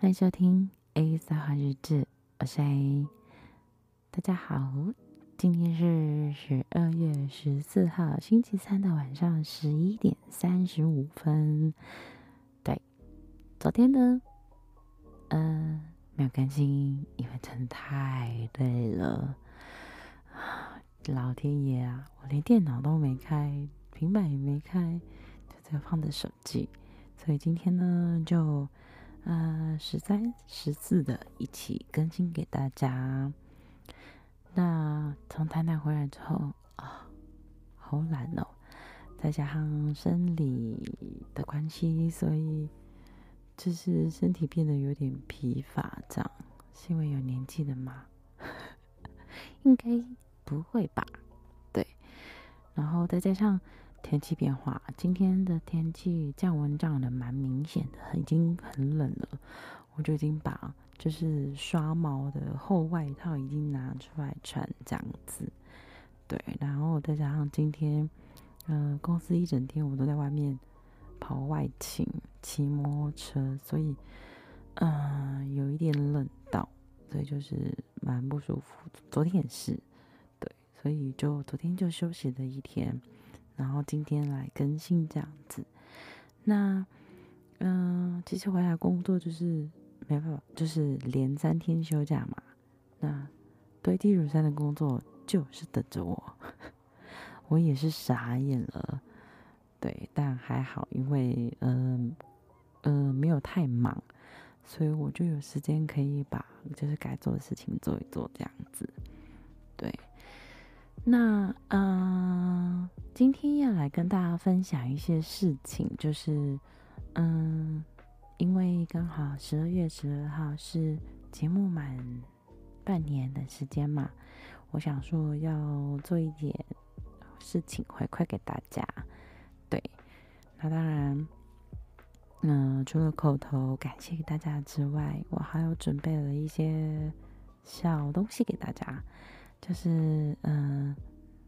欢迎收听 A 撒花日志，我是 A。大家好，今天是十二月十四号星期三的晚上十一点三十五分。对，昨天呢，呃，没有更新，因为真的太累了。老天爷啊，我连电脑都没开，平板也没开，就这个放着手机，所以今天呢，就。呃，十三、十四的一起更新给大家。那从台南回来之后啊，好懒哦，再加上生理的关系，所以就是身体变得有点疲乏，这样是因为有年纪了吗？应该不会吧？对，然后再加上。天气变化，今天的天气降温降的蛮明显的，已经很冷了。我就已经把就是刷毛的厚外套已经拿出来穿，这样子。对，然后再加上今天，嗯、公司一整天我都在外面跑外勤、骑摩托车，所以，嗯、有一点冷到，所以就是蛮不舒服。昨天也是，对，所以就昨天就休息了一天。然后今天来更新这样子，那嗯、其实回来工作就是没办法，就是连三天休假嘛。那堆积如山的工作就是等着我，我也是傻眼了。对，但还好，因为嗯嗯、呃呃、没有太忙，所以我就有时间可以把就是该做的事情做一做这样子。对。那嗯、呃，今天要来跟大家分享一些事情，就是嗯，因为刚好十二月十二号是节目满半年的时间嘛，我想说要做一点事情回馈给大家。对，那当然，嗯、除了口头感谢大家之外，我还有准备了一些小东西给大家。就是嗯、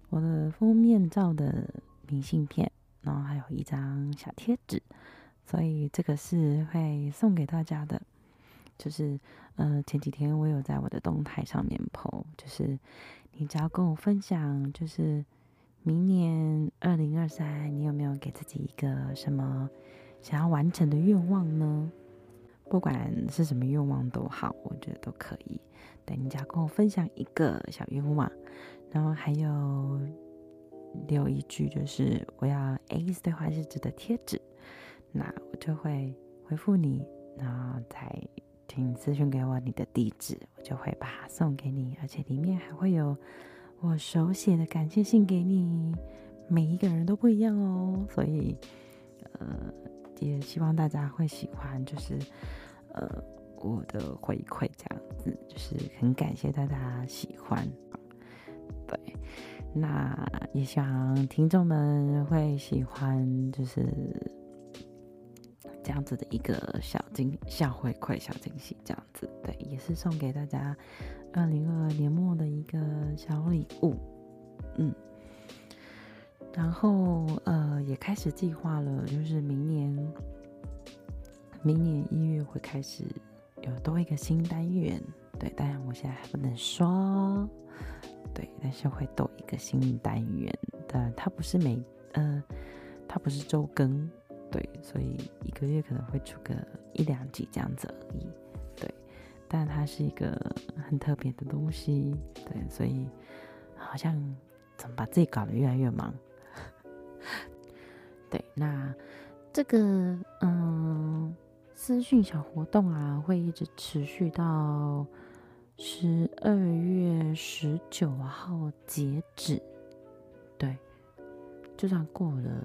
我的封面照的明信片，然后还有一张小贴纸，所以这个是会送给大家的。就是呃，前几天我有在我的动态上面 po，就是你只要跟我分享，就是明年二零二三，你有没有给自己一个什么想要完成的愿望呢？不管是什么愿望都好，我觉得都可以。对，你只要跟我分享一个小愿望，然后还有留一句，就是我要 A 对话日志的贴纸，那我就会回复你，然后再请咨询给我你的地址，我就会把它送给你，而且里面还会有我手写的感谢信给你，每一个人都不一样哦，所以呃，也希望大家会喜欢，就是。呃，我的回馈这样子，就是很感谢大家喜欢。对，那也希望听众们会喜欢，就是这样子的一个小惊小回馈、小惊喜这样子。对，也是送给大家二零二二年末的一个小礼物。嗯，然后呃，也开始计划了，就是明年。明年一月会开始多一个新单元，对，当然我现在还不能说，对，但是会多一个新单元，但它不是每，呃，它不是周更，对，所以一个月可能会出个一两集这样子而已，对，但它是一个很特别的东西，对，所以好像怎么把自己搞得越来越忙，对，那这个，嗯。资讯小活动啊，会一直持续到十二月十九号截止。对，就算过了，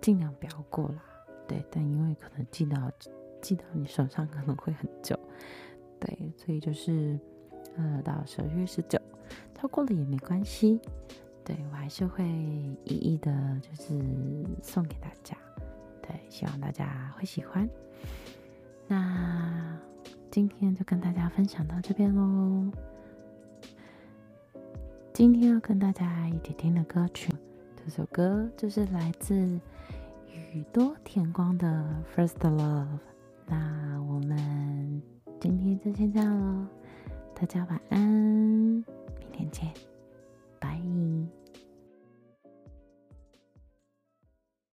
尽量不要过啦。对，但因为可能寄到寄到你手上可能会很久，对，所以就是呃，到十二月十九，超过了也没关系。对，我还是会一一的，就是送给大家。希望大家会喜欢。那今天就跟大家分享到这边喽。今天要跟大家一起听的歌曲，这首歌就是来自宇多田光的《First Love》。那我们今天就先这样喽，大家晚安，明天见，拜。